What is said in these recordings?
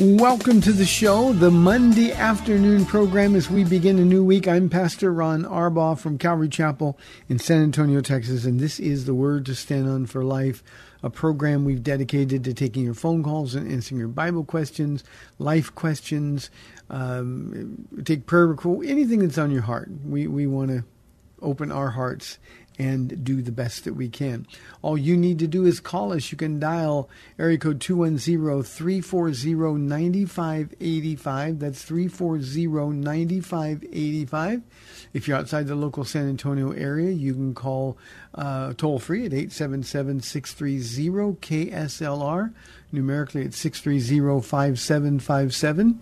Welcome to the show, the Monday afternoon program as we begin a new week. I'm Pastor Ron Arbaugh from Calvary Chapel in San Antonio, Texas, and this is the Word to Stand On for Life, a program we've dedicated to taking your phone calls and answering your Bible questions, life questions, um, take prayer anything that's on your heart. We, we want to open our hearts and do the best that we can. All you need to do is call us. You can dial area code 210-340-9585. That's 340-9585. If you're outside the local San Antonio area, you can call uh, toll free at 877-630-KSLR. Numerically, it's 630-5757.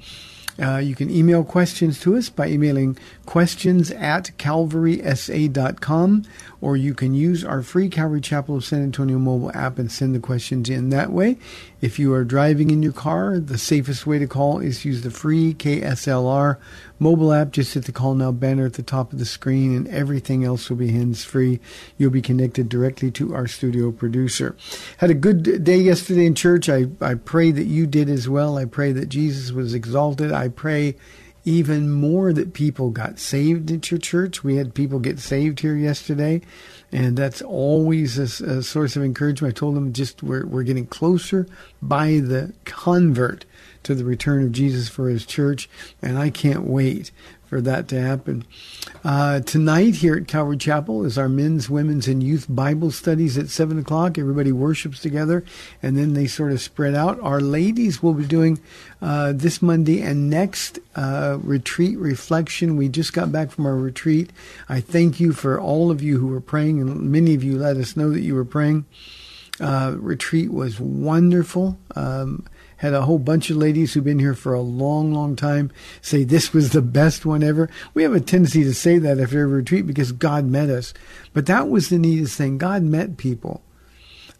Uh, you can email questions to us by emailing questions at calvarysa.com, or you can use our free Calvary Chapel of San Antonio mobile app and send the questions in that way. If you are driving in your car, the safest way to call is use the free KSLR mobile app. Just hit the call now banner at the top of the screen, and everything else will be hands free. You'll be connected directly to our studio producer. Had a good day yesterday in church. I, I pray that you did as well. I pray that Jesus was exalted. I pray even more that people got saved at your church. We had people get saved here yesterday, and that's always a, a, source of encouragement. I told them just we're we're getting closer by the convert to the return of Jesus for His church, and I can't wait for that to happen. Uh, tonight here at Calvary Chapel is our men's, women's, and youth Bible studies at 7 o'clock. Everybody worships together, and then they sort of spread out. Our ladies will be doing uh, this Monday and next uh, retreat reflection. We just got back from our retreat. I thank you for all of you who were praying, and many of you let us know that you were praying. Uh, retreat was wonderful. Um, had a whole bunch of ladies who've been here for a long, long time say this was the best one ever. We have a tendency to say that after every retreat because God met us. But that was the neatest thing. God met people.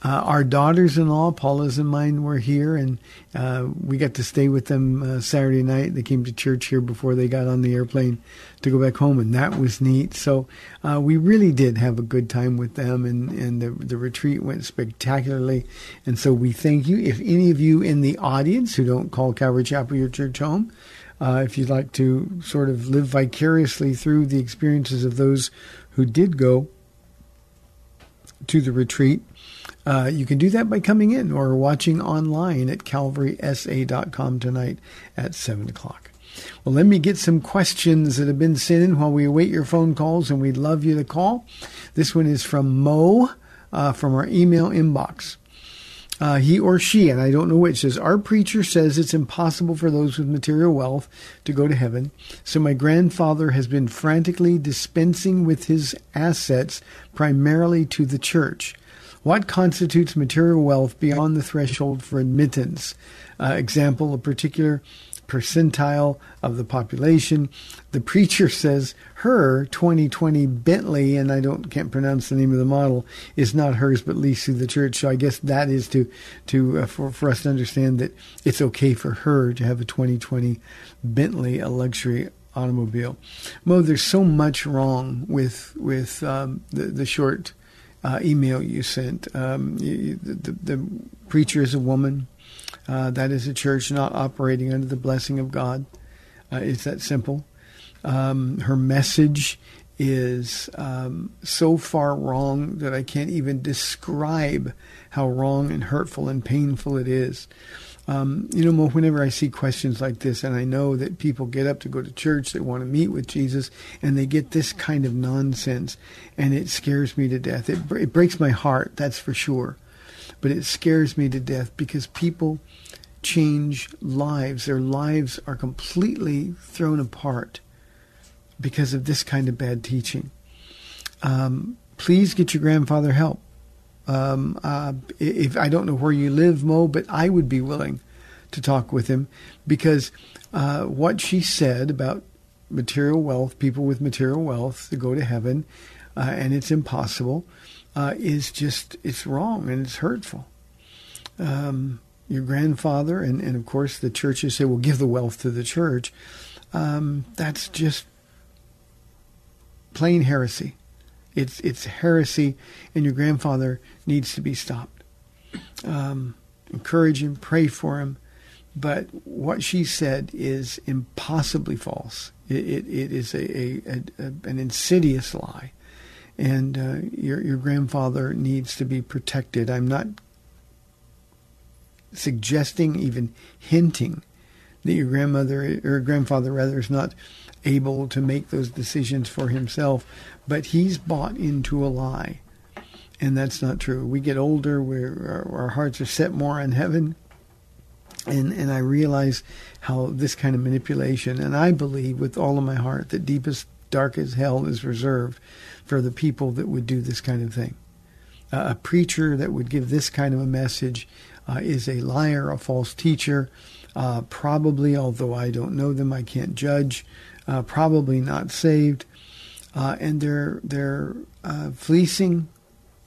Uh, our daughters-in-law, Paula's and mine, were here, and uh, we got to stay with them uh, Saturday night. They came to church here before they got on the airplane to go back home, and that was neat. So uh, we really did have a good time with them, and, and the, the retreat went spectacularly. And so we thank you. If any of you in the audience who don't call Calvary Chapel your church home, uh, if you'd like to sort of live vicariously through the experiences of those who did go to the retreat, uh, you can do that by coming in or watching online at calvarysa.com tonight at 7 o'clock. Well, let me get some questions that have been sent in while we await your phone calls, and we'd love you to call. This one is from Mo uh, from our email inbox. Uh, he or she, and I don't know which, says, Our preacher says it's impossible for those with material wealth to go to heaven. So my grandfather has been frantically dispensing with his assets primarily to the church. What constitutes material wealth beyond the threshold for admittance? Uh, example, a particular percentile of the population. The preacher says her 2020 Bentley, and I don't can't pronounce the name of the model, is not hers but leased through the church. So I guess that is to to uh, for for us to understand that it's okay for her to have a 2020 Bentley, a luxury automobile. Mo, there's so much wrong with with um, the the short. Uh, email you sent. Um, you, the, the, preacher is a woman. Uh, that is a church not operating under the blessing of God. Uh, it's that simple. Um, her message is um, so far wrong that I can't even describe how wrong and hurtful and painful it is. Um, you know, whenever I see questions like this, and I know that people get up to go to church, they want to meet with Jesus, and they get this kind of nonsense, and it scares me to death. It, it breaks my heart, that's for sure. But it scares me to death because people change lives. Their lives are completely thrown apart because of this kind of bad teaching. Um, please get your grandfather help. Um, uh, if I don't know where you live, Mo, but I would be willing to talk with him because uh, what she said about material wealth, people with material wealth to go to heaven, uh, and it's impossible, uh, is just it's wrong and it's hurtful. Um, your grandfather and, and of course the churches say, "Well, give the wealth to the church." Um, that's just plain heresy. It's it's heresy, and your grandfather needs to be stopped. Um, encourage him, pray for him, but what she said is impossibly false. It, it, it is a, a, a, an insidious lie, and uh, your your grandfather needs to be protected. I'm not suggesting, even hinting, that your grandmother or grandfather rather is not able to make those decisions for himself, but he's bought into a lie. And that's not true. We get older, our, our hearts are set more on heaven. And, and I realize how this kind of manipulation, and I believe with all of my heart that deepest, darkest hell is reserved for the people that would do this kind of thing. Uh, a preacher that would give this kind of a message uh, is a liar, a false teacher, uh, probably, although I don't know them, I can't judge, uh, probably not saved, uh, and they're they're uh, fleecing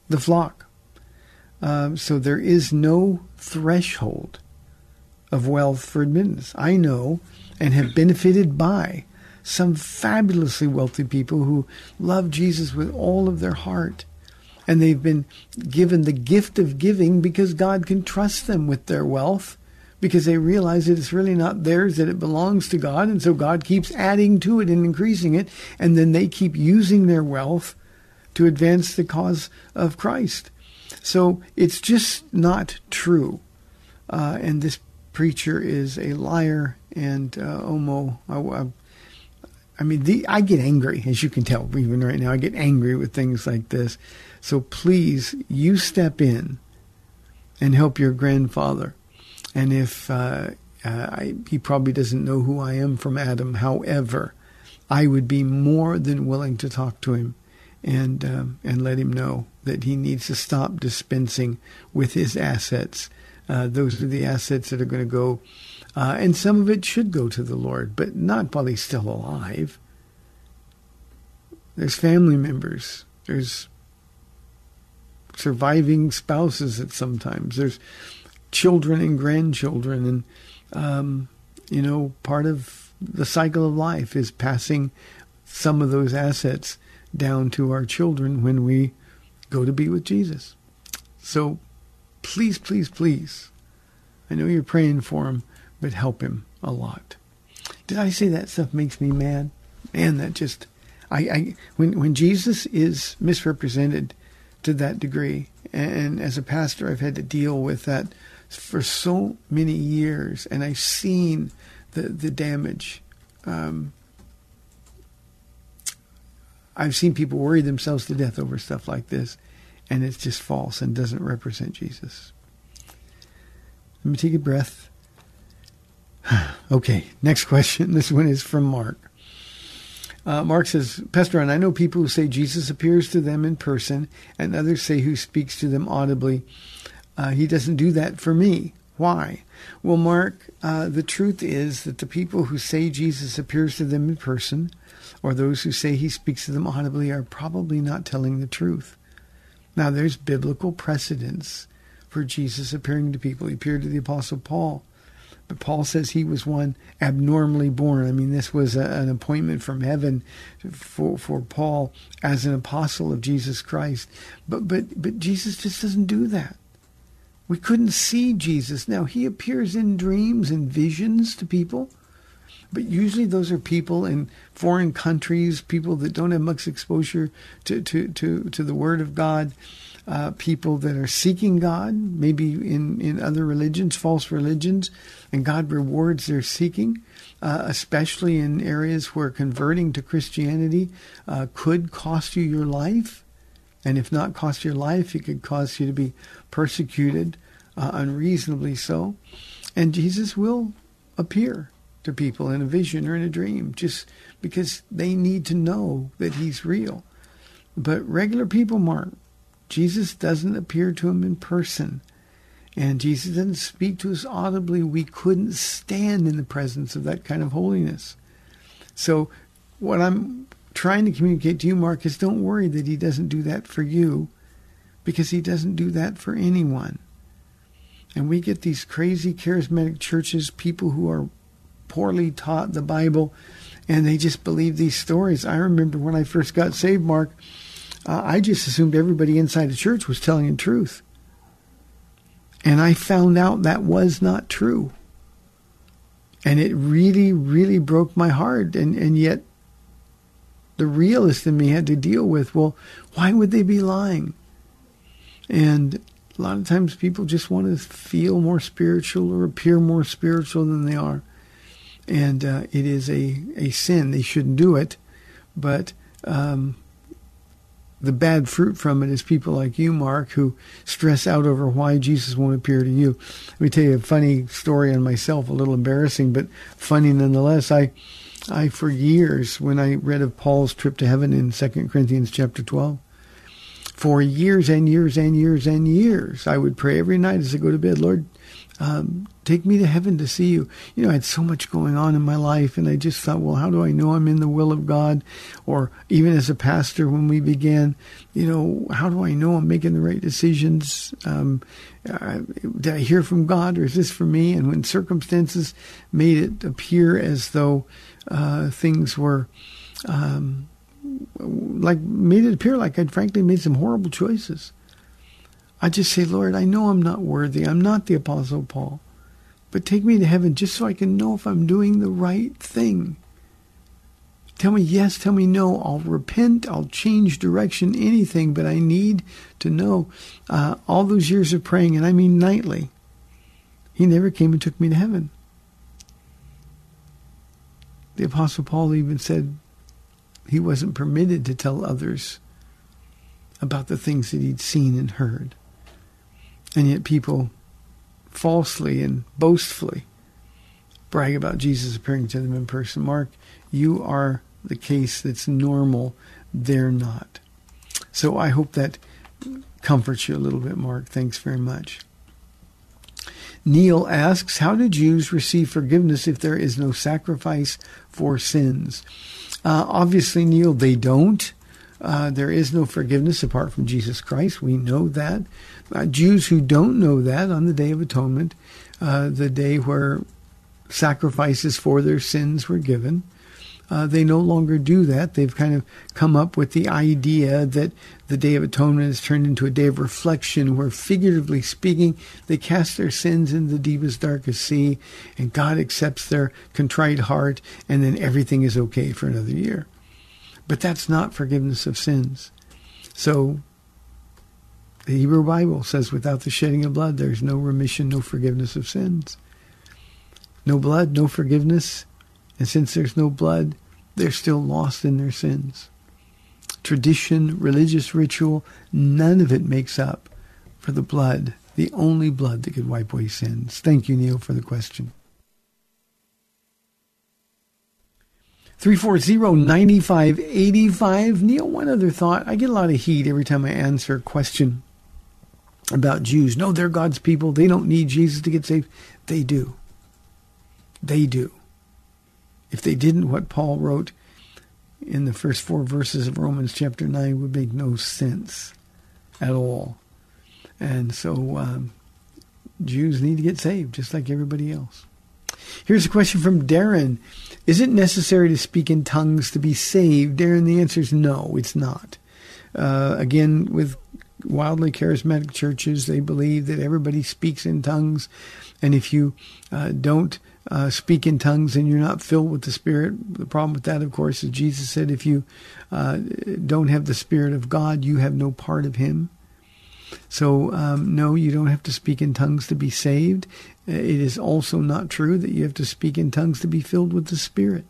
the flock. Um, so there is no threshold of wealth for admittance. I know and have benefited by some fabulously wealthy people who love Jesus with all of their heart. And they've been given the gift of giving because God can trust them with their wealth because they realize that it's really not theirs, that it belongs to God. And so God keeps adding to it and increasing it. And then they keep using their wealth to advance the cause of Christ. So it's just not true. Uh, and this preacher is a liar and uh, Omo. I, I mean, the, I get angry, as you can tell, even right now. I get angry with things like this. So please, you step in and help your grandfather and if uh, uh, I, he probably doesn't know who I am from Adam, however, I would be more than willing to talk to him and um, and let him know that he needs to stop dispensing with his assets. Uh, those are the assets that are going to go, uh, and some of it should go to the Lord, but not while he's still alive. There's family members. There's surviving spouses at sometimes there's children and grandchildren. And, um, you know, part of the cycle of life is passing some of those assets down to our children when we go to be with Jesus. So please, please, please, I know you're praying for him, but help him a lot. Did I say that stuff makes me mad? Man, that just I, I when when Jesus is misrepresented to that degree, and as a pastor, I've had to deal with that for so many years, and I've seen the the damage. Um, I've seen people worry themselves to death over stuff like this, and it's just false and doesn't represent Jesus. Let me take a breath. okay, next question. This one is from Mark. Uh, Mark says, Pastor, and I know people who say Jesus appears to them in person, and others say who speaks to them audibly. Uh, he doesn't do that for me. Why? Well, Mark, uh, the truth is that the people who say Jesus appears to them in person, or those who say he speaks to them audibly, are probably not telling the truth. Now, there's biblical precedence for Jesus appearing to people. He appeared to the Apostle Paul. But Paul says he was one abnormally born. I mean, this was a, an appointment from heaven for, for Paul as an apostle of Jesus Christ. But, but, but Jesus just doesn't do that. We couldn't see Jesus. Now, he appears in dreams and visions to people, but usually those are people in foreign countries, people that don't have much exposure to, to, to, to the Word of God. uh, people that are seeking God, maybe in, in other religions, false religions, and God rewards their seeking, uh, especially in areas where converting to Christianity uh, could cost you your life. And if not cost your life, it could cause you to be persecuted uh, unreasonably so. And Jesus will appear to people in a vision or in a dream just because they need to know that he's real. But regular people, Mark, Jesus doesn't appear to them in person. And Jesus doesn't speak to us audibly. We couldn't stand in the presence of that kind of holiness. So, what I'm trying to communicate to you, Marcus, don't worry that he doesn't do that for you because he doesn't do that for anyone. And we get these crazy charismatic churches, people who are poorly taught the Bible, and they just believe these stories. I remember when I first got saved, Mark, uh, I just assumed everybody inside the church was telling the truth. And I found out that was not true. And it really, really broke my heart. And, and yet, the realist in me had to deal with well, why would they be lying? And a lot of times people just want to feel more spiritual or appear more spiritual than they are. And uh, it is a, a sin. They shouldn't do it. But um, the bad fruit from it is people like you, Mark, who stress out over why Jesus won't appear to you. Let me tell you a funny story on myself, a little embarrassing, but funny nonetheless. I, I for years, when I read of Paul's trip to heaven in 2 Corinthians chapter 12, for years and years and years and years, I would pray every night as I go to bed, Lord, um, take me to heaven to see you. You know, I had so much going on in my life, and I just thought, well, how do I know I'm in the will of God? Or even as a pastor, when we began, you know, how do I know I'm making the right decisions? Um, uh, did I hear from God, or is this for me? And when circumstances made it appear as though uh, things were. Um, like made it appear like I'd frankly made some horrible choices. I just say, Lord, I know I'm not worthy. I'm not the Apostle Paul. But take me to heaven just so I can know if I'm doing the right thing. Tell me yes, tell me no. I'll repent, I'll change direction, anything, but I need to know. Uh, all those years of praying, and I mean nightly, he never came and took me to heaven. The Apostle Paul even said he wasn't permitted to tell others about the things that he'd seen and heard. And yet people falsely and boastfully brag about Jesus appearing to them in person. Mark, you are the case that's normal. They're not. So I hope that comforts you a little bit, Mark. Thanks very much. Neil asks, How do Jews receive forgiveness if there is no sacrifice for sins? Uh, obviously, Neil, they don't. Uh, there is no forgiveness apart from Jesus Christ. We know that. Uh, Jews who don't know that on the Day of Atonement, uh, the day where sacrifices for their sins were given, uh, they no longer do that. They've kind of come up with the idea that the Day of Atonement has turned into a day of reflection where, figuratively speaking, they cast their sins in the deepest, darkest sea, and God accepts their contrite heart, and then everything is okay for another year. But that's not forgiveness of sins. So the Hebrew Bible says without the shedding of blood, there's no remission, no forgiveness of sins. No blood, no forgiveness. And since there's no blood, they're still lost in their sins. Tradition, religious ritual, none of it makes up for the blood, the only blood that could wipe away sins. Thank you, Neil, for the question. 340-9585. Neil, one other thought. I get a lot of heat every time I answer a question about Jews. No, they're God's people. They don't need Jesus to get saved. They do. They do. If they didn't, what Paul wrote in the first four verses of Romans chapter 9 would make no sense at all. And so um, Jews need to get saved just like everybody else. Here's a question from Darren. Is it necessary to speak in tongues to be saved? Darren, the answer is no, it's not. Uh, again, with wildly charismatic churches, they believe that everybody speaks in tongues. And if you uh, don't uh, speak in tongues and you're not filled with the Spirit, the problem with that, of course, is Jesus said, if you uh, don't have the Spirit of God, you have no part of Him. So, um, no, you don't have to speak in tongues to be saved. Uh, it is also not true that you have to speak in tongues to be filled with the Spirit.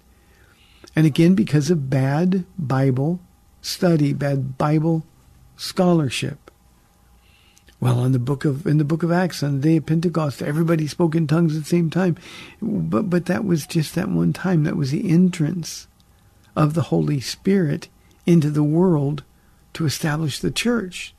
And again, because of bad Bible study, bad Bible scholarship. Well, in the book of in the book of Acts, on the day of Pentecost, everybody spoke in tongues at the same time, but but that was just that one time. That was the entrance of the Holy Spirit into the world to establish the church.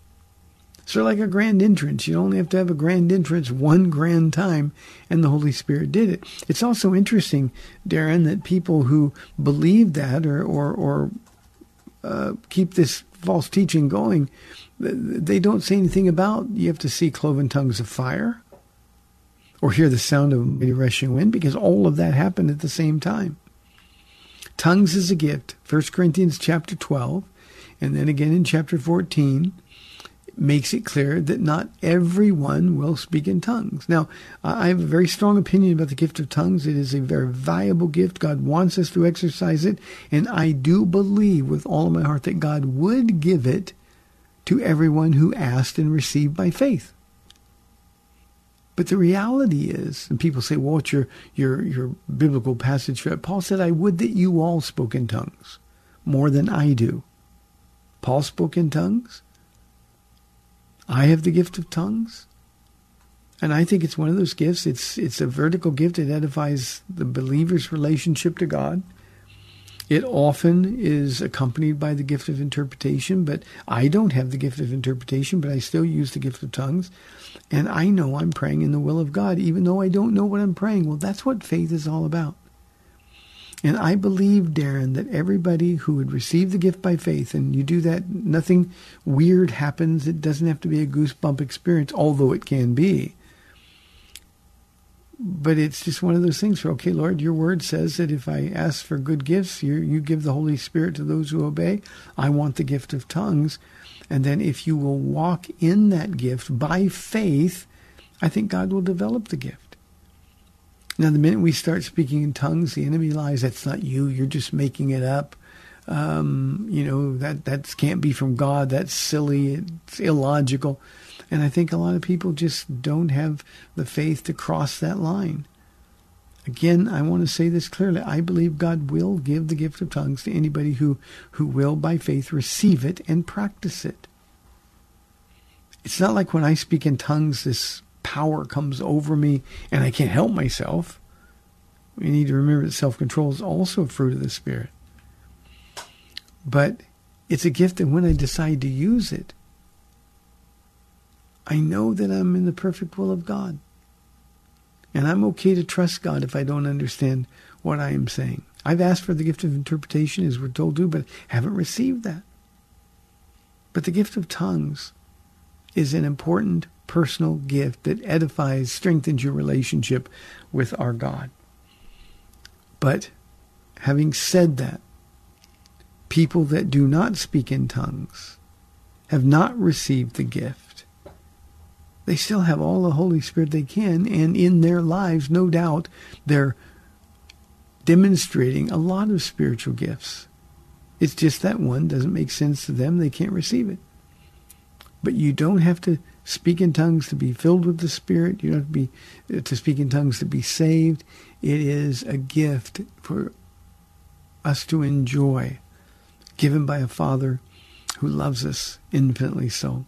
So, like a grand entrance, you only have to have a grand entrance one grand time, and the Holy Spirit did it. It's also interesting, Darren, that people who believe that or or, or uh, keep this false teaching going, they don't say anything about you have to see cloven tongues of fire or hear the sound of a rushing wind because all of that happened at the same time. Tongues is a gift. 1 Corinthians chapter 12 and then again in chapter 14 makes it clear that not everyone will speak in tongues. Now, I have a very strong opinion about the gift of tongues. It is a very valuable gift. God wants us to exercise it, and I do believe with all of my heart that God would give it to everyone who asked and received by faith. But the reality is, and people say, well, what's your, your, your biblical passage for? Paul said, I would that you all spoke in tongues more than I do. Paul spoke in tongues. I have the gift of tongues. And I think it's one of those gifts. It's it's a vertical gift. It edifies the believer's relationship to God. It often is accompanied by the gift of interpretation, but I don't have the gift of interpretation, but I still use the gift of tongues. And I know I'm praying in the will of God, even though I don't know what I'm praying. Well, that's what faith is all about. And I believe, Darren, that everybody who would receive the gift by faith, and you do that, nothing weird happens. It doesn't have to be a goosebump experience, although it can be. But it's just one of those things for, okay, Lord, your word says that if I ask for good gifts, you, you give the Holy Spirit to those who obey. I want the gift of tongues. And then if you will walk in that gift by faith, I think God will develop the gift. Now, the minute we start speaking in tongues, the enemy lies. That's not you. You're just making it up. Um, you know that that can't be from God. That's silly. It's illogical. And I think a lot of people just don't have the faith to cross that line. Again, I want to say this clearly. I believe God will give the gift of tongues to anybody who, who will, by faith, receive it and practice it. It's not like when I speak in tongues, this power comes over me and I can't help myself. We need to remember that self control is also a fruit of the Spirit. But it's a gift that when I decide to use it, I know that I'm in the perfect will of God. And I'm okay to trust God if I don't understand what I am saying. I've asked for the gift of interpretation, as we're told to, but haven't received that. But the gift of tongues is an important personal gift that edifies, strengthens your relationship with our God. But having said that, people that do not speak in tongues have not received the gift. They still have all the Holy Spirit they can, and in their lives, no doubt, they're demonstrating a lot of spiritual gifts. It's just that one doesn't make sense to them. They can't receive it. But you don't have to speak in tongues to be filled with the Spirit. You don't have to be to speak in tongues to be saved. It is a gift for us to enjoy, given by a Father who loves us infinitely so.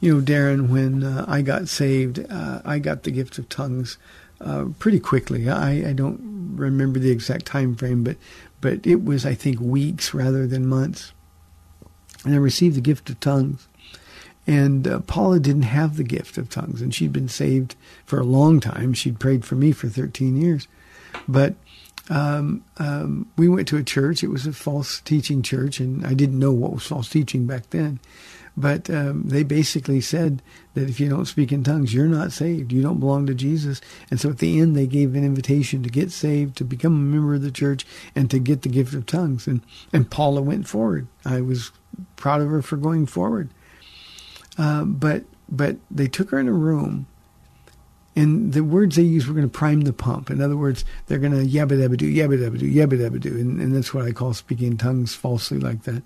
You know, Darren, when uh, I got saved, uh, I got the gift of tongues uh, pretty quickly. I, I don't remember the exact time frame, but but it was I think weeks rather than months. And I received the gift of tongues. And uh, Paula didn't have the gift of tongues, and she'd been saved for a long time. She'd prayed for me for 13 years. But um, um, we went to a church. It was a false teaching church, and I didn't know what was false teaching back then. But um, they basically said that if you don't speak in tongues, you're not saved. You don't belong to Jesus. And so at the end, they gave an invitation to get saved, to become a member of the church, and to get the gift of tongues. And, and Paula went forward. I was proud of her for going forward. Uh, but but they took her in a room, and the words they used were going to prime the pump. In other words, they're going to yabba dabba do, yabba dabba do, yabba dabba do, and, and that's what I call speaking in tongues falsely like that.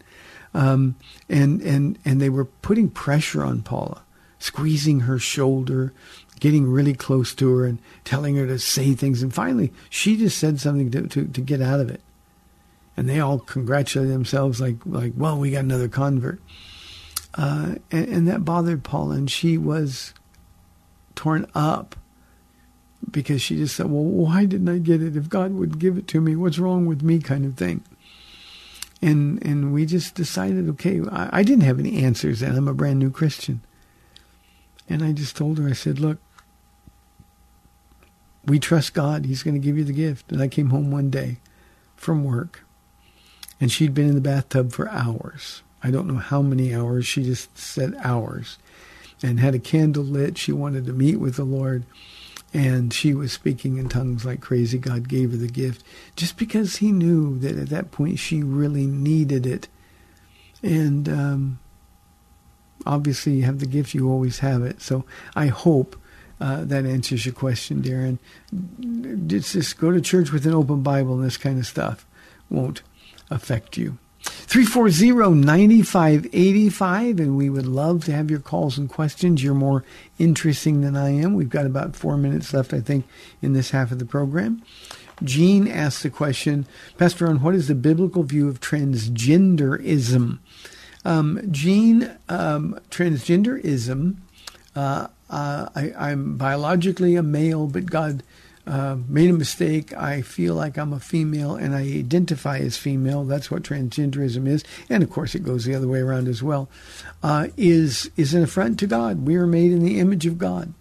Um, and and and they were putting pressure on Paula squeezing her shoulder, getting really close to her and telling her to say things. And finally, she just said something to, to, to get out of it. And they all congratulated themselves like, like well, we got another convert. Uh, and, and that bothered Paula, and she was torn up because she just said, well, why didn't I get it? If God would give it to me, what's wrong with me kind of thing. And, and we just decided, okay, I, I didn't have any answers and I'm a brand new Christian. And I just told her, I said, look, we trust God. He's going to give you the gift. And I came home one day from work and she'd been in the bathtub for hours. I don't know how many hours. She just said hours and had a candle lit. She wanted to meet with the Lord and she was speaking in tongues like crazy. God gave her the gift just because he knew that at that point she really needed it. And um, obviously, you have the gift, you always have it. So I hope uh, that answers your question, Darren. Just, just go to church with an open Bible and this kind of stuff won't affect you. 340-9585 and we would love to have your calls and questions. You're more interesting than I am. We've got about four minutes left, I think, in this half of the program. Jean asked the question, Pastor Ron, what is the biblical view of transgenderism? Um, Jean, um, transgenderism, uh, uh, I, I'm biologically a male, but God uh, made a mistake. I feel like I'm a female and I identify as female. That's what transgenderism is, and of course it goes the other way around as well. Uh, is is an affront to God. We are made in the image of God.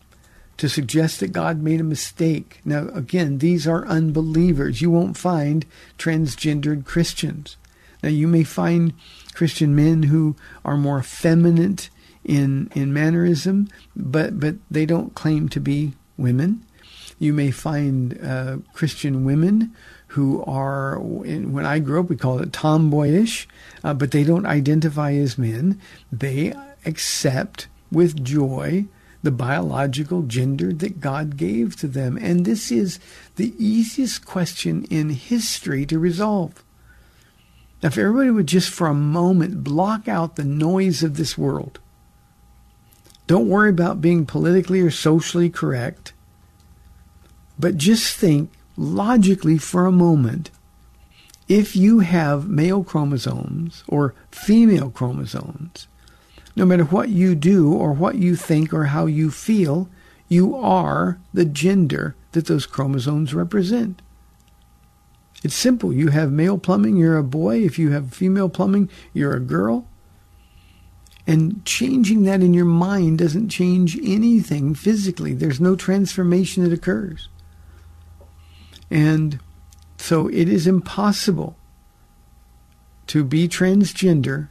To suggest that God made a mistake. Now, again, these are unbelievers. You won't find transgendered Christians. Now, you may find Christian men who are more effeminate in in mannerism, but but they don't claim to be women. You may find uh, Christian women who are, when I grew up, we called it tomboyish, uh, but they don't identify as men. They accept with joy the biological gender that God gave to them. And this is the easiest question in history to resolve. Now, if everybody would just for a moment block out the noise of this world, don't worry about being politically or socially correct. But just think logically for a moment if you have male chromosomes or female chromosomes, no matter what you do or what you think or how you feel, you are the gender that those chromosomes represent. It's simple. You have male plumbing, you're a boy. If you have female plumbing, you're a girl. And changing that in your mind doesn't change anything physically. There's no transformation that occurs. And so it is impossible to be transgender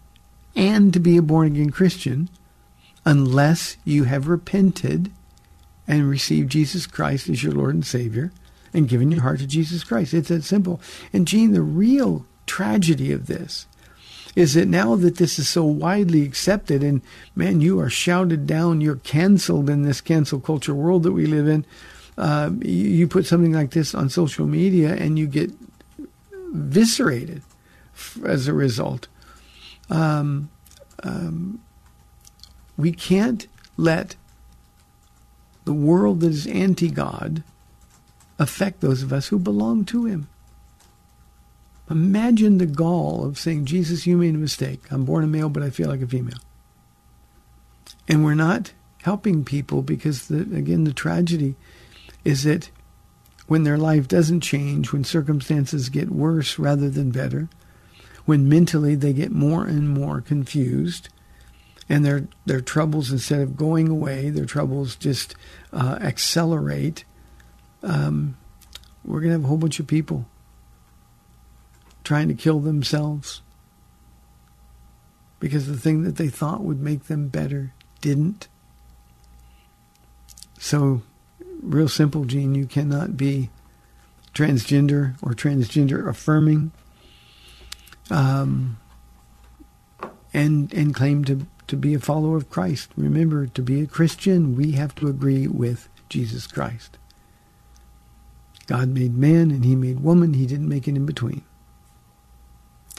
and to be a born again Christian unless you have repented and received Jesus Christ as your Lord and Savior and given your heart to Jesus Christ. It's that simple. And Gene, the real tragedy of this is that now that this is so widely accepted and man, you are shouted down, you're canceled in this cancel culture world that we live in uh, you, put something like this on social media and you get viscerated as a result. Um, um, we can't let the world that is anti God affect those of us who belong to Him. Imagine the gall of saying, Jesus, you made a mistake. I'm born a male, but I feel like a female. And we're not helping people because, the, again, the tragedy is that when their life doesn't change, when circumstances get worse rather than better, when mentally they get more and more confused, and their their troubles instead of going away, their troubles just uh, accelerate. Um, we're gonna have a whole bunch of people trying to kill themselves because the thing that they thought would make them better didn't. So real simple, Gene. You cannot be transgender or transgender affirming um, and and claim to, to be a follower of Christ. Remember, to be a Christian, we have to agree with Jesus Christ. God made man and he made woman. He didn't make it in between.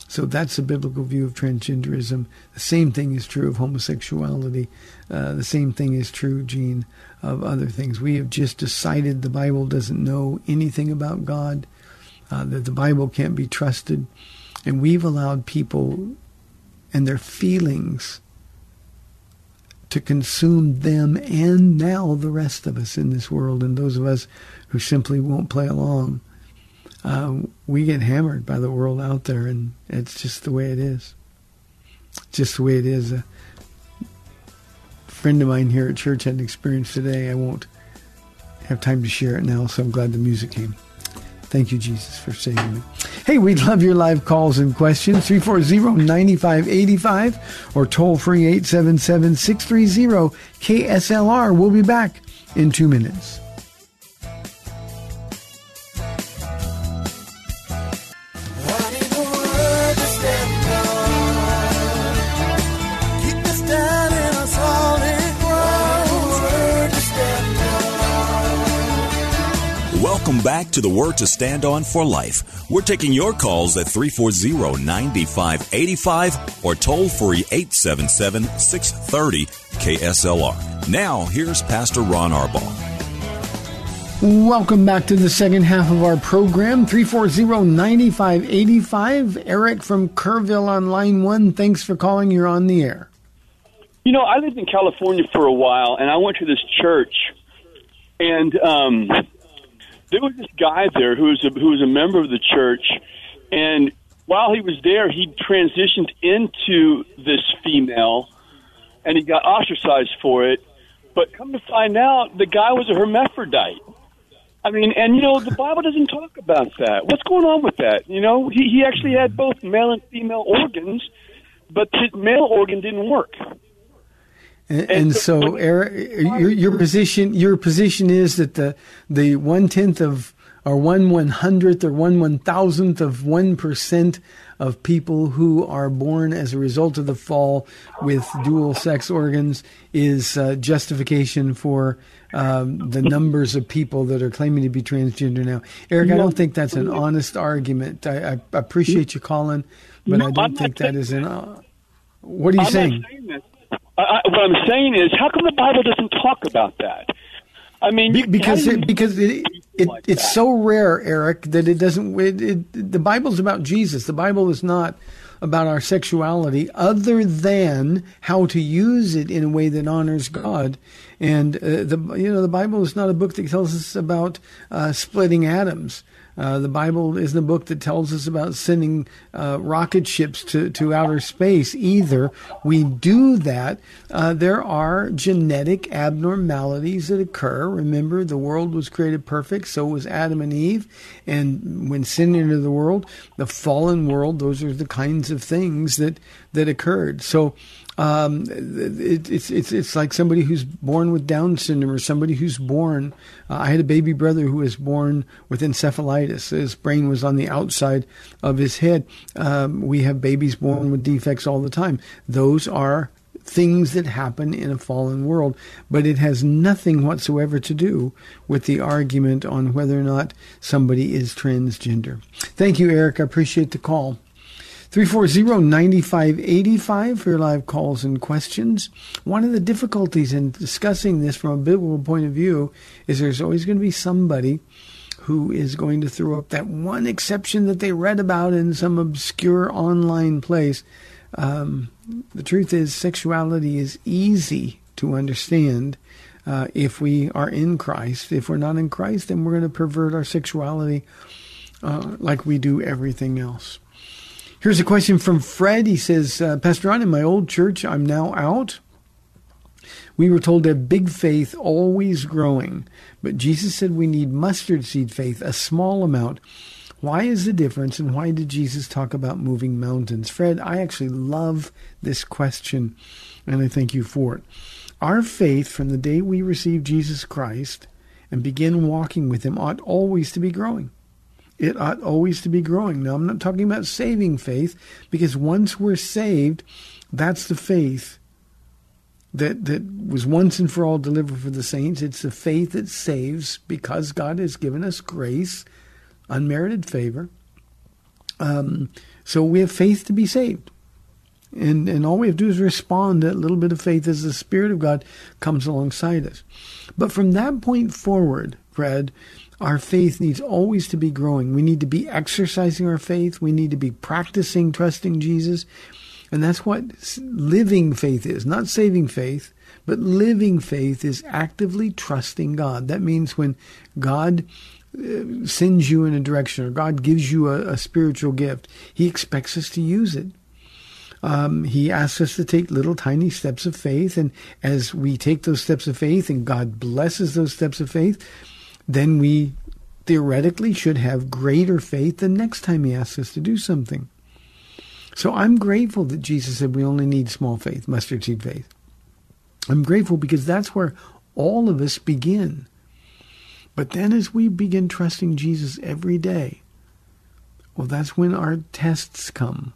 So that's the biblical view of transgenderism. The same thing is true of homosexuality. Uh, the same thing is true, Gene, of other things. We have just decided the Bible doesn't know anything about God, uh, that the Bible can't be trusted, and we've allowed people and their feelings to consume them and now the rest of us in this world and those of us who simply won't play along. Uh, we get hammered by the world out there, and it's just the way it is. Just the way it is. A friend of mine here at church had an experience today. I won't have time to share it now, so I'm glad the music came. Thank you, Jesus, for saving me. Hey, we'd love your live calls and questions. 340-9585 or toll free 877-630-KSLR. We'll be back in two minutes. Welcome back to the Word to Stand On for Life. We're taking your calls at 340 9585 or toll free 877 630 KSLR. Now, here's Pastor Ron Arbaugh. Welcome back to the second half of our program. 340-9585. Eric from Kerrville on line one. Thanks for calling. You're on the air. You know, I lived in California for a while, and I went to this church, and um, there was this guy there who was a, who was a member of the church, and while he was there, he transitioned into this female, and he got ostracized for it. But come to find out, the guy was a hermaphrodite. I mean, and you know, the Bible doesn't talk about that. What's going on with that? You know, he he actually had both male and female organs, but his male organ didn't work. And, and so, Eric, your, your position your position is that the the one tenth of or one one hundredth or one one thousandth of one percent of people who are born as a result of the fall with dual sex organs is uh, justification for um, the numbers of people that are claiming to be transgender now. Eric, I don't think that's an honest argument. I, I appreciate you calling, but No, I don't think that saying- is an. Uh, what are you I'm saying? Not saying that. I, I, what I'm saying is, how come the Bible doesn't talk about that? I mean, Be- because it, because it, it like it's that. so rare, Eric, that it doesn't. It, it, the Bible's about Jesus. The Bible is not about our sexuality, other than how to use it in a way that honors God. And uh, the you know the Bible is not a book that tells us about uh, splitting atoms. Uh, the Bible isn't a book that tells us about sending uh, rocket ships to, to outer space either. We do that. Uh, there are genetic abnormalities that occur. Remember, the world was created perfect, so was Adam and Eve. And when sin entered the world, the fallen world, those are the kinds of things that, that occurred. So um, it, it's it's it's like somebody who's born with Down syndrome or somebody who's born. Uh, I had a baby brother who was born with encephalitis. His brain was on the outside of his head. Um, we have babies born with defects all the time. Those are things that happen in a fallen world, but it has nothing whatsoever to do with the argument on whether or not somebody is transgender. Thank you, Eric. I appreciate the call. 340-9585 for your live calls and questions. One of the difficulties in discussing this from a biblical point of view is there's always going to be somebody who is going to throw up that one exception that they read about in some obscure online place. Um, the truth is, sexuality is easy to understand uh, if we are in Christ. If we're not in Christ, then we're going to pervert our sexuality uh, like we do everything else. Here's a question from Fred. He says, uh, Pastor Ron, in my old church, I'm now out. We were told to have big faith, always growing. But Jesus said we need mustard seed faith, a small amount. Why is the difference, and why did Jesus talk about moving mountains? Fred, I actually love this question, and I thank you for it. Our faith from the day we receive Jesus Christ and begin walking with Him ought always to be growing. It ought always to be growing. Now, I'm not talking about saving faith, because once we're saved, that's the faith that, that was once and for all delivered for the saints. It's the faith that saves because God has given us grace, unmerited favor. Um, so we have faith to be saved. And, and all we have to do is respond that little bit of faith as the Spirit of God comes alongside us. But from that point forward, Fred, our faith needs always to be growing. We need to be exercising our faith. We need to be practicing trusting Jesus. And that's what living faith is, not saving faith, but living faith is actively trusting God. That means when God uh, sends you in a direction or God gives you a, a spiritual gift, He expects us to use it. Um, he asks us to take little tiny steps of faith. And as we take those steps of faith and God blesses those steps of faith, then we theoretically should have greater faith the next time he asks us to do something. So I'm grateful that Jesus said we only need small faith, mustard seed faith. I'm grateful because that's where all of us begin. But then as we begin trusting Jesus every day, well, that's when our tests come.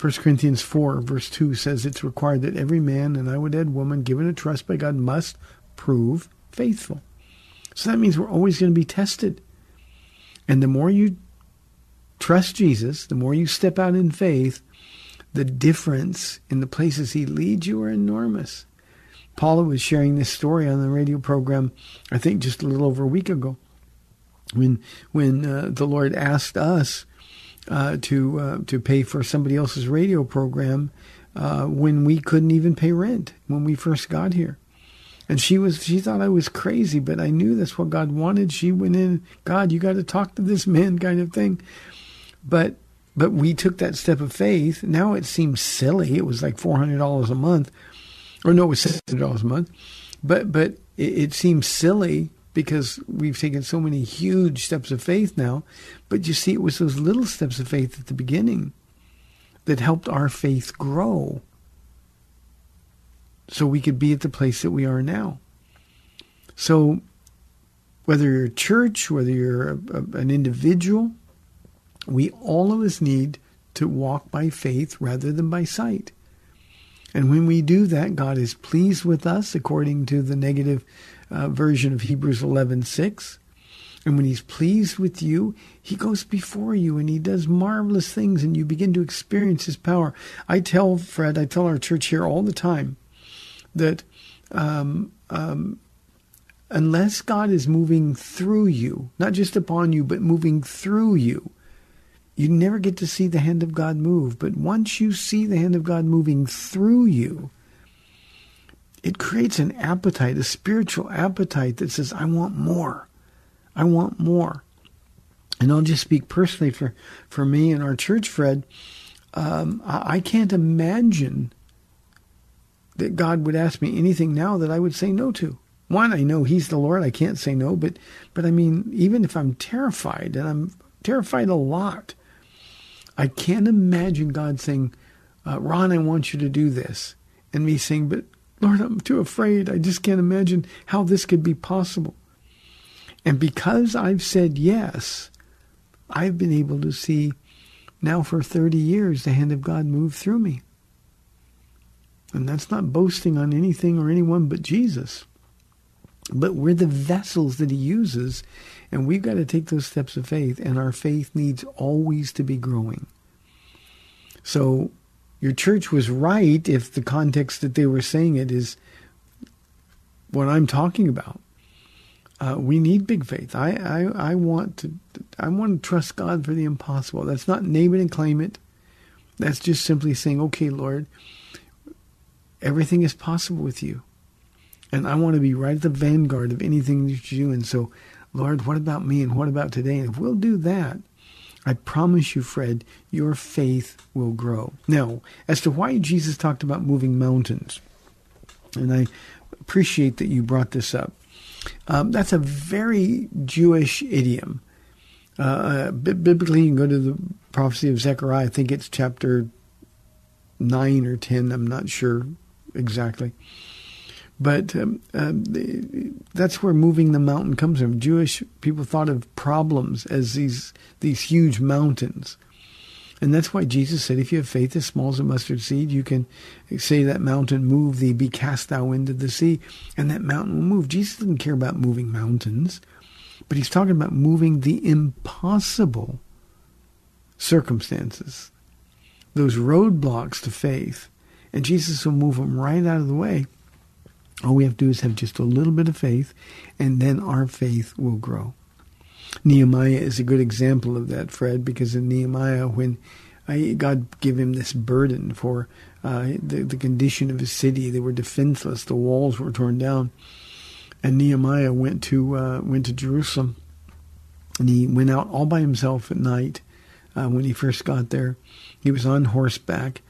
1 Corinthians 4, verse 2 says it's required that every man, and I would add woman, given a trust by God, must prove faithful. So that means we're always going to be tested. And the more you trust Jesus, the more you step out in faith, the difference in the places he leads you are enormous. Paula was sharing this story on the radio program, I think just a little over a week ago, when when uh, the Lord asked us uh, to uh, to pay for somebody else's radio program uh, when we couldn't even pay rent when we first got here. And she was she thought I was crazy, but I knew that's what God wanted. She went in, God, you got to talk to this man kind of thing. But but we took that step of faith. Now it seems silly. It was like four hundred dollars a month. Or no, it was six hundred dollars a month. But but it, it seems silly because we've taken so many huge steps of faith now. But you see, it was those little steps of faith at the beginning that helped our faith grow so we could be at the place that we are now. So, whether you're a church, whether you're a, a, an individual, we all of us need to walk by faith rather than by sight. And when we do that, God is pleased with us, according to the negative uh, version of Hebrews 11:6. And when he's pleased with you, he goes before you and he does marvelous things and you begin to experience his power. I tell Fred, I tell our church here all the time, that um, um, unless God is moving through you, not just upon you, but moving through you, you never get to see the hand of God move. But once you see the hand of God moving through you, it creates an appetite, a spiritual appetite that says, I want more. I want more. And I'll just speak personally for, for me and our church, Fred. Um, I, I can't imagine that God would ask me anything now that I would say no to. One, I know He's the Lord. I can't say no. But, but I mean, even if I'm terrified, and I'm terrified a lot, I can't imagine God saying, uh, Ron, I want you to do this. And me saying, but Lord, I'm too afraid. I just can't imagine how this could be possible. And because I've said yes, I've been able to see now for 30 years the hand of God move through me. And that's not boasting on anything or anyone but Jesus. But we're the vessels that he uses, and we've got to take those steps of faith, and our faith needs always to be growing. So your church was right if the context that they were saying it is what I'm talking about. Uh, we need big faith. I, I, I want to I want to trust God for the impossible. That's not name it and claim it. That's just simply saying, okay, Lord, Everything is possible with you. And I want to be right at the vanguard of anything that you do. And so, Lord, what about me and what about today? And if we'll do that, I promise you, Fred, your faith will grow. Now, as to why Jesus talked about moving mountains, and I appreciate that you brought this up. Um, that's a very Jewish idiom. Uh, uh biblically, you can go to the prophecy of Zechariah. I think it's chapter 9 or 10. I'm not sure exactly. But um, uh, that's where moving the mountain comes from. Jewish people thought of problems as these these huge mountains, and that's why Jesus said, "If you have faith as small as a mustard seed, you can say that mountain, move thee, be cast thou into the sea, and that mountain will move." Jesus didn't care about moving mountains, but he's talking about moving the impossible circumstances, those roadblocks to faith, and Jesus will move them right out of the way. All we have to do is have just a little bit of faith, and then our faith will grow. Nehemiah is a good example of that, Fred, because in Nehemiah, when God gave him this burden for uh, the, the condition of his city, they were defenseless, the walls were torn down, and Nehemiah went to uh, went to Jerusalem, and he went out all by himself at night. Uh, when he first got there, he was on horseback,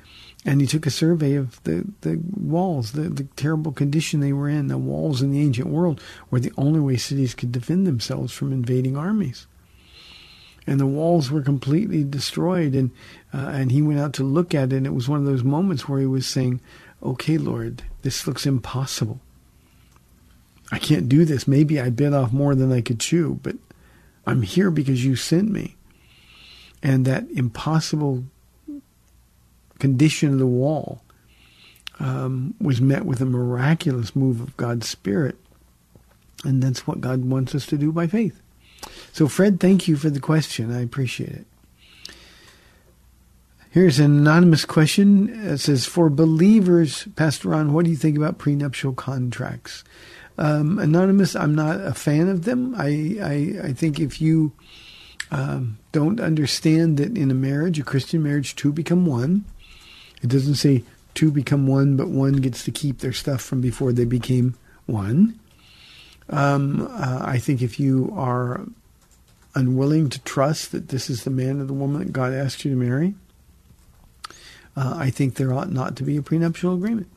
and he took a survey of the, the walls, the, the terrible condition they were in. The walls in the ancient world were the only way cities could defend themselves from invading armies. And the walls were completely destroyed. And, uh, and he went out to look at it. And it was one of those moments where he was saying, Okay, Lord, this looks impossible. I can't do this. Maybe I bit off more than I could chew, but I'm here because you sent me. And that impossible condition of the wall um, was met with a miraculous move of God's Spirit. And that's what God wants us to do by faith. So, Fred, thank you for the question. I appreciate it. Here's an anonymous question. It says, For believers, Pastor Ron, what do you think about prenuptial contracts? Um, anonymous, I'm not a fan of them. I, I, I think if you um, don't understand that in a marriage, a Christian marriage, two become one, it doesn't say two become one, but one gets to keep their stuff from before they became one. Um, uh, I think if you are unwilling to trust that this is the man or the woman that God asked you to marry, uh, I think there ought not to be a prenuptial agreement.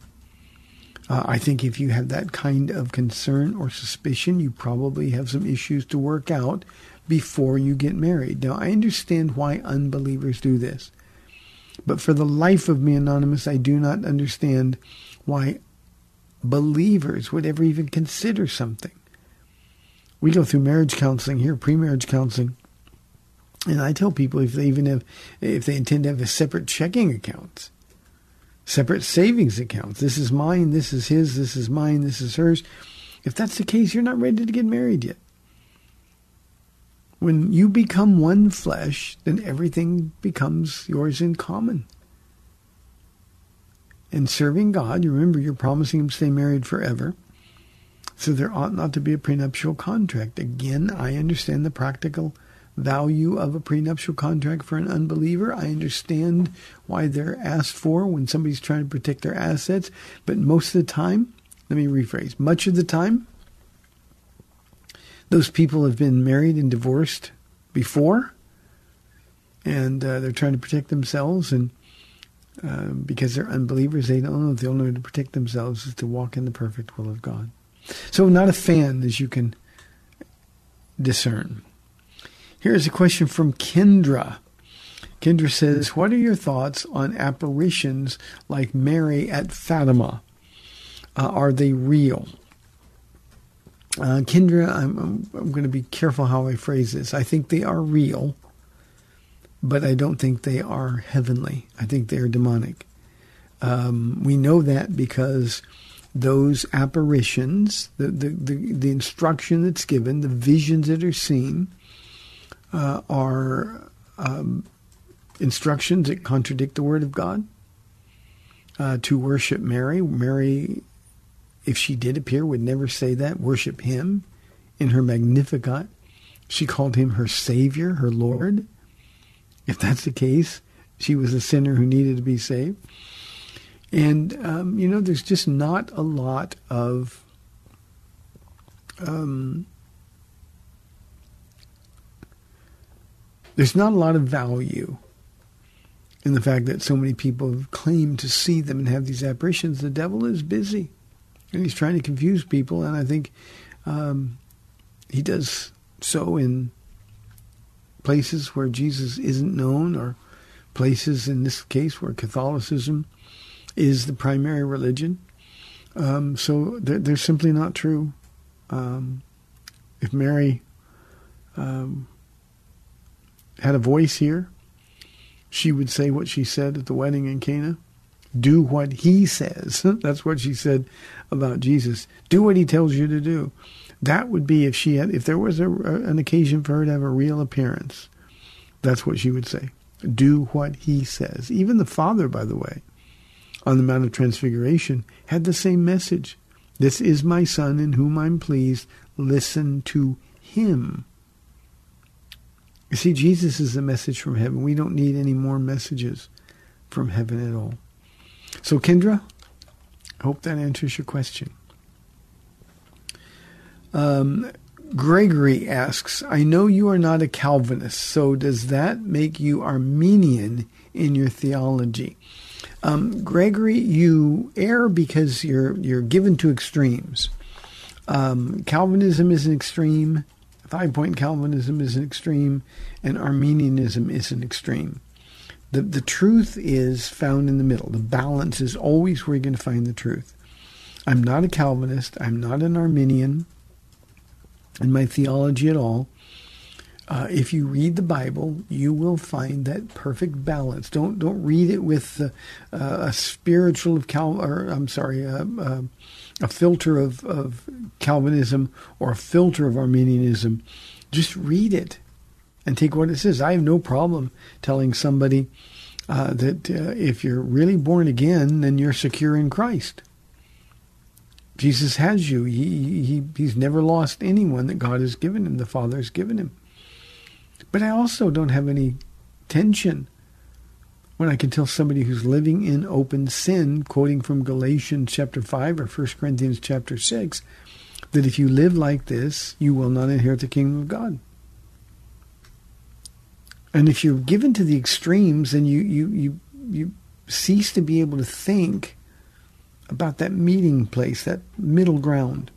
Uh, I think if you have that kind of concern or suspicion, you probably have some issues to work out before you get married. Now, I understand why unbelievers do this. But for the life of me, Anonymous, I do not understand why believers would ever even consider something. We go through marriage counseling here, pre-marriage counseling, and I tell people if they even have, if they intend to have a separate checking accounts, separate savings accounts. This is mine, this is his, this is mine, this is hers. If that's the case, you're not ready to get married yet. When you become one flesh, then everything becomes yours in common. And serving God, you remember you're promising Him to stay married forever. So there ought not to be a prenuptial contract. Again, I understand the practical value of a prenuptial contract for an unbeliever. I understand why they're asked for when somebody's trying to protect their assets. But most of the time, let me rephrase, much of the time, those people have been married and divorced before, and uh, they're trying to protect themselves. And uh, because they're unbelievers, they don't know the only way to protect themselves is to walk in the perfect will of God. So, not a fan, as you can discern. Here's a question from Kendra. Kendra says, What are your thoughts on apparitions like Mary at Fatima? Uh, are they real? Uh, Kendra, I'm, I'm, I'm going to be careful how I phrase this. I think they are real, but I don't think they are heavenly. I think they are demonic. Um, we know that because those apparitions, the, the, the, the, instruction that's given, the visions that are seen, uh, are um, instructions that contradict the Word of God. Uh, to worship Mary. Mary if she did appear, would never say that, worship him in her Magnificat. She called him her Savior, her Lord. If that's the case, she was a sinner who needed to be saved. And, um, you know, there's just not a lot of um, there's not a lot of value in the fact that so many people have claimed to see them and have these apparitions. The devil is busy and he's trying to confuse people. And I think um, he does so in places where Jesus isn't known, or places in this case where Catholicism is the primary religion. Um, so they're, they're, simply not true. Um, if Mary um, had a voice here, she would say what she said at the wedding in Cana do what he says. That's what she said about Jesus. Do what he tells you to do. That would be if she had, if there was a, an occasion for her to have a real appearance. That's what she would say. Do what he says. Even the Father, by the way, on the Mount of Transfiguration, had the same message. This is my Son in whom I'm pleased. Listen to him. You see, Jesus is a message from heaven. We don't need any more messages from heaven at all. So, Kendra, I hope that answers your question. Um, Gregory asks, I know you are not a Calvinist, so does that make you Arminian in your theology? Um, Gregory, you err because you're you're given to extremes. Um, Calvinism is an extreme, five point Calvinism is an extreme, and Arminianism is an extreme. The the truth is found in the middle. The balance is always where you're going to find the truth. I'm not a Calvinist. I'm not an Arminian in my theology at all. Uh, if you read the Bible, you will find that perfect balance. Don't don't read it with uh, a spiritual of Cal, or I'm sorry, uh, uh, a filter of, of Calvinism or a filter of Arminianism. Just read it and take what it says. I have no problem telling somebody uh, that uh, if you're really born again, then you're secure in Christ. Jesus has you. He, he, he's never lost anyone that God has given him, the Father has given him. But I also don't have any tension when I can tell somebody who's living in open sin, quoting from Galatians chapter 5 or 1 Corinthians chapter 6, that if you live like this, you will not inherit the kingdom of God. And if you're given to the extremes, then you, you, you, you cease to be able to think about that meeting place, that middle ground.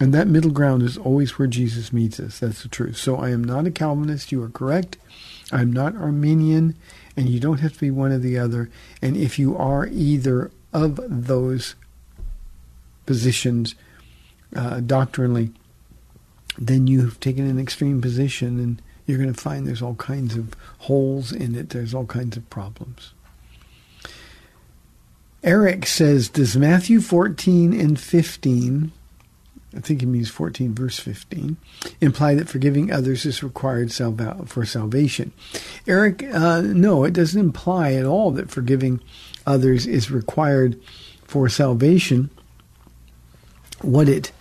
And that middle ground is always where Jesus meets us. That's the truth. So I am not a Calvinist. You are correct. I'm not Arminian. And you don't have to be one or the other. And if you are either of those positions uh, doctrinally, then you've taken an extreme position and you're going to find there's all kinds of holes in it. There's all kinds of problems. Eric says, does Matthew 14 and 15, I think he means 14 verse 15, imply that forgiving others is required for salvation? Eric, uh, no, it doesn't imply at all that forgiving others is required for salvation. What it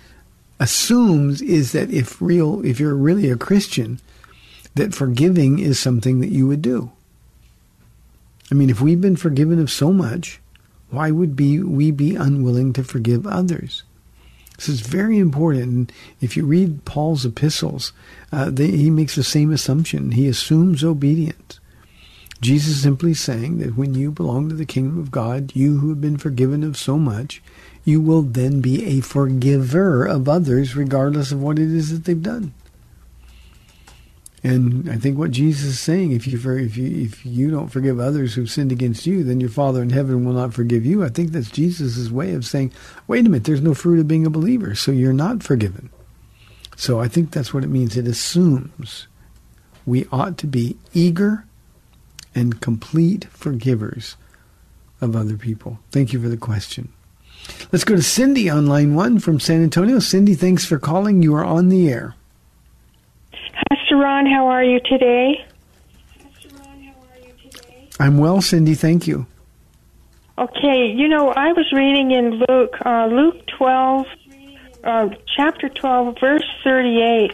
assumes is that if real, if you're really a Christian, that forgiving is something that you would do. I mean, if we've been forgiven of so much, why would be, we be unwilling to forgive others? This is very important. And if you read Paul's epistles, uh, they, he makes the same assumption. He assumes obedience. Jesus is simply saying that when you belong to the kingdom of God, you who have been forgiven of so much, you will then be a forgiver of others regardless of what it is that they've done. And I think what Jesus is saying, if you if you if you don't forgive others who've sinned against you, then your Father in heaven will not forgive you. I think that's Jesus' way of saying, wait a minute, there's no fruit of being a believer, so you're not forgiven. So I think that's what it means. It assumes we ought to be eager and complete forgivers of other people. Thank you for the question. Let's go to Cindy on line one from San Antonio. Cindy, thanks for calling. You are on the air. Pastor Ron, how are you today? I'm well, Cindy. Thank you. Okay, you know, I was reading in Luke, uh, Luke 12, uh, chapter 12, verse 38.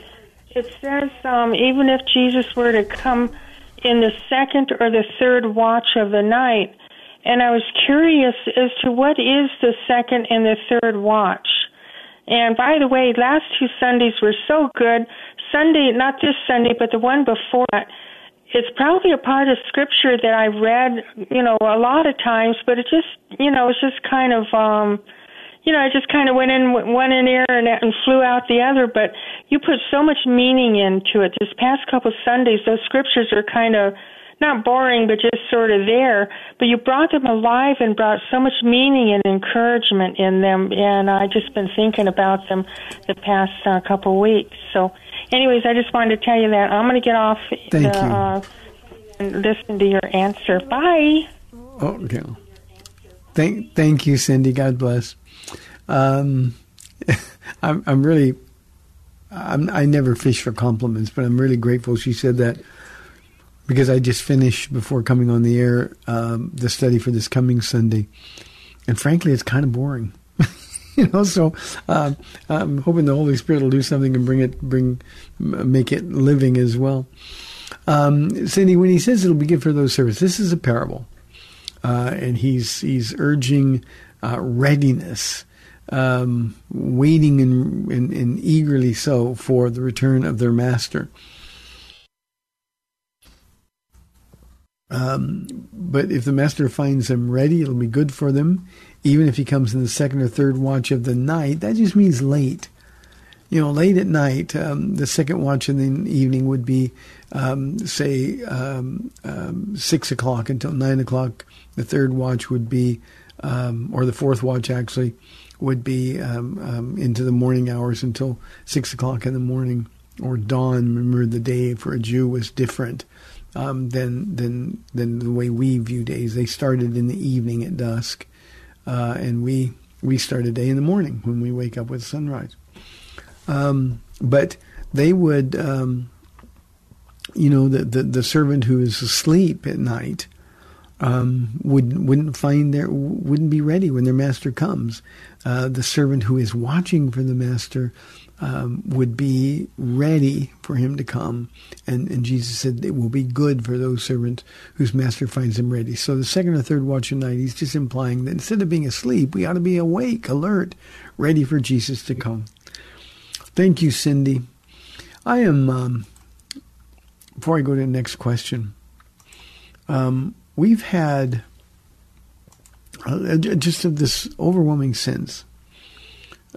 It says, um, even if Jesus were to come in the second or the third watch of the night, and I was curious as to what is the second and the third watch. And by the way, last two Sundays were so good. Sunday, not this Sunday, but the one before that, it's probably a part of scripture that I read, you know, a lot of times, but it just, you know, it's just kind of, um, you know, I just kind of went in one in ear and, and flew out the other. But you put so much meaning into it. This past couple Sundays, those scriptures are kind of not boring, but just sort of there. But you brought them alive and brought so much meaning and encouragement in them. And I just been thinking about them the past uh, couple weeks. So, anyways, I just wanted to tell you that I'm going to get off Thank the, you. Uh, and listen to your answer. Bye. Oh, okay. Thank, thank you, Cindy. God bless. Um, I'm, I'm really, I'm, I never fish for compliments, but I'm really grateful she said that because I just finished before coming on the air um, the study for this coming Sunday, and frankly, it's kind of boring. you know, so uh, I'm hoping the Holy Spirit will do something and bring it, bring, make it living as well. Um, Cindy, when he says it'll be good for those servants, this is a parable, uh, and he's he's urging uh, readiness, um, waiting and, and, and eagerly so for the return of their master. Um, but if the master finds them ready, it'll be good for them. Even if he comes in the second or third watch of the night, that just means late. You know, late at night, um, the second watch in the evening would be, um, say, um, um, six o'clock until nine o'clock. The third watch would be, um, or the fourth watch actually, would be into the morning hours until six o'clock in the morning or dawn. Remember, the day for a Jew was different um, than than than the way we view days. They started in the evening at dusk, uh, and we we start a day in the morning when we wake up with sunrise. Um, but they would, um, you know, the, the, the servant who is asleep at night um, would wouldn't find their wouldn't be ready when their master comes. Uh, the servant who is watching for the master um, would be ready for him to come. And, and Jesus said it will be good for those servants whose master finds them ready. So the second or third watch of night, he's just implying that instead of being asleep, we ought to be awake, alert, ready for Jesus to come. Thank you, Cindy. I am, um, before I go to the next question, um, we've had uh, just this overwhelming sense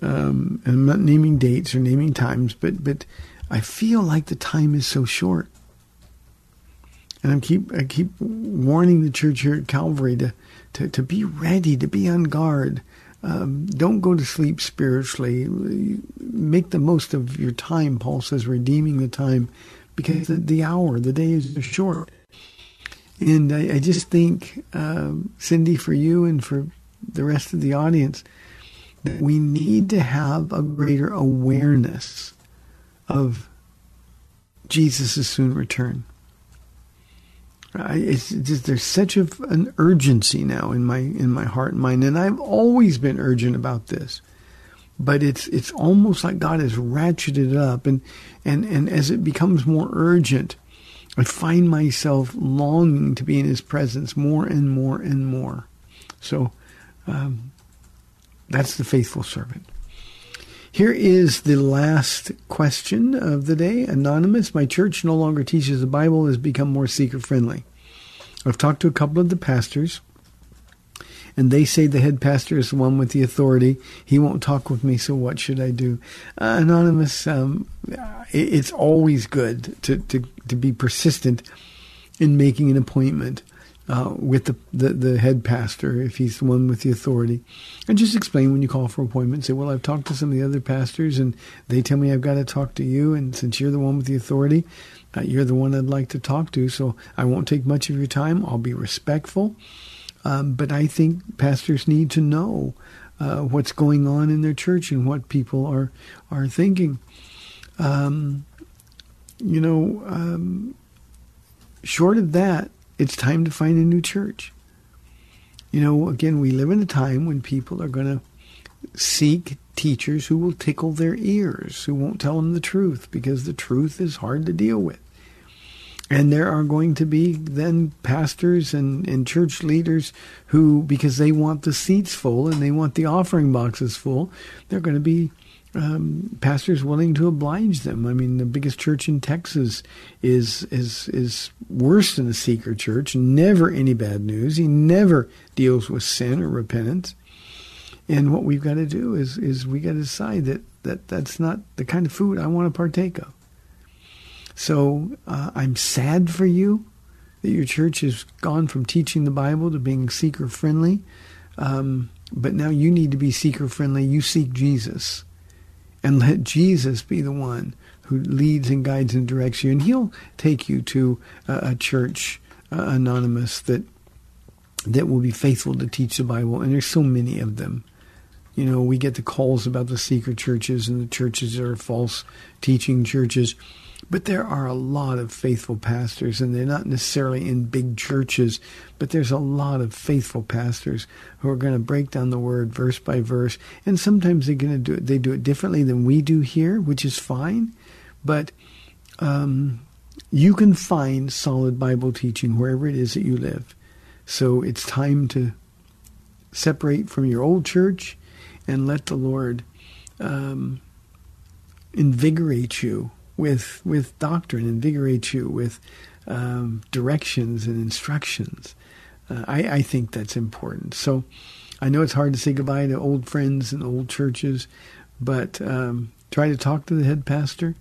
um, and I'm not naming dates or naming times, but but I feel like the time is so short, and I keep I keep warning the church here at Calvary to to, to be ready, to be on guard. Um, don't go to sleep spiritually. Make the most of your time. Paul says, redeeming the time, because the, the hour, the day is short. And I, I just think, um, Cindy, for you and for the rest of the audience, we need to have a greater awareness of Jesus' soon return. It's there's such a, an urgency now in my in my heart and mind, and I've always been urgent about this, but it's it's almost like God has ratcheted up, and and and as it becomes more urgent, I find myself longing to be in His presence more and more and more. So, um, that's the faithful servant. Here is the last question of the day. Anonymous, my church no longer teaches the Bible, has become more seeker friendly. I've talked to a couple of the pastors, and they say the head pastor is the one with the authority. He won't talk with me, so what should I do? Uh, anonymous, um, it's always good to, to, to be persistent in making an appointment uh, with the, the, the head pastor if he's the one with the authority, and just explain when you call for appointment. Say, well, I've talked to some of the other pastors, and they tell me I've got to talk to you, and since you're the one with the authority, uh, you're the one I'd like to talk to. So I won't take much of your time. I'll be respectful, um, but I think pastors need to know uh, what's going on in their church and what people are are thinking. Um, you know, um, short of that, it's time to find a new church. You know, again, we live in a time when people are going to seek teachers who will tickle their ears, who won't tell them the truth because the truth is hard to deal with. And there are going to be then pastors and, and church leaders who, because they want the seats full and they want the offering boxes full, they're going to be um, pastors willing to oblige them. I mean, the biggest church in Texas is is is worse than a seeker church. Never any bad news. He never deals with sin or repentance. And what we've got to do is is we got to decide that, that that's not the kind of food I want to partake of. So uh, I'm sad for you that your church has gone from teaching the Bible to being seeker friendly. Um, but now you need to be seeker friendly. You seek Jesus and let Jesus be the one who leads and guides and directs you. And he'll take you to a, a church uh, anonymous that that will be faithful to teach the Bible. And there's so many of them. You know, we get the calls about the seeker churches and the churches that are false teaching churches. But there are a lot of faithful pastors, and they're not necessarily in big churches, but there's a lot of faithful pastors who are going to break down the word verse by verse. And sometimes they're going to do it. They do it differently than we do here, which is fine. But um, you can find solid Bible teaching wherever it is that you live. So it's time to separate from your old church and let the Lord um, invigorate you with with doctrine, invigorate you with um, directions and instructions. Uh, I, I think that's important. So I know it's hard to say goodbye to old friends and old churches, but um, try to talk to the head pastor.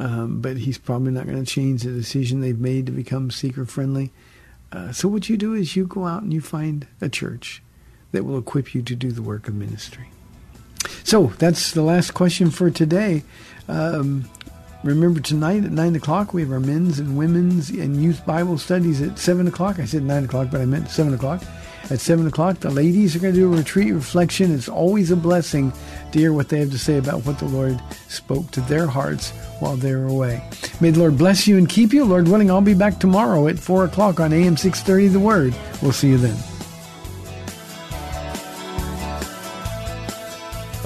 Um, but he's probably not going to change the decision they've made to become seeker friendly. Uh, so what you do is you go out and you find a church that will equip you to do the work of ministry. So that's the last question for today. Um, remember tonight at 9 o'clock we have our men's and women's and youth Bible studies at 7 o'clock. I said 9 o'clock, but I meant 7 o'clock. At 7 o'clock, the ladies are going to do a retreat reflection. It's always a blessing to hear what they have to say about what the Lord spoke to their hearts while they're away. May the Lord bless you and keep you. Lord willing, I'll be back tomorrow at 4 o'clock on AM 630 The Word. We'll see you then.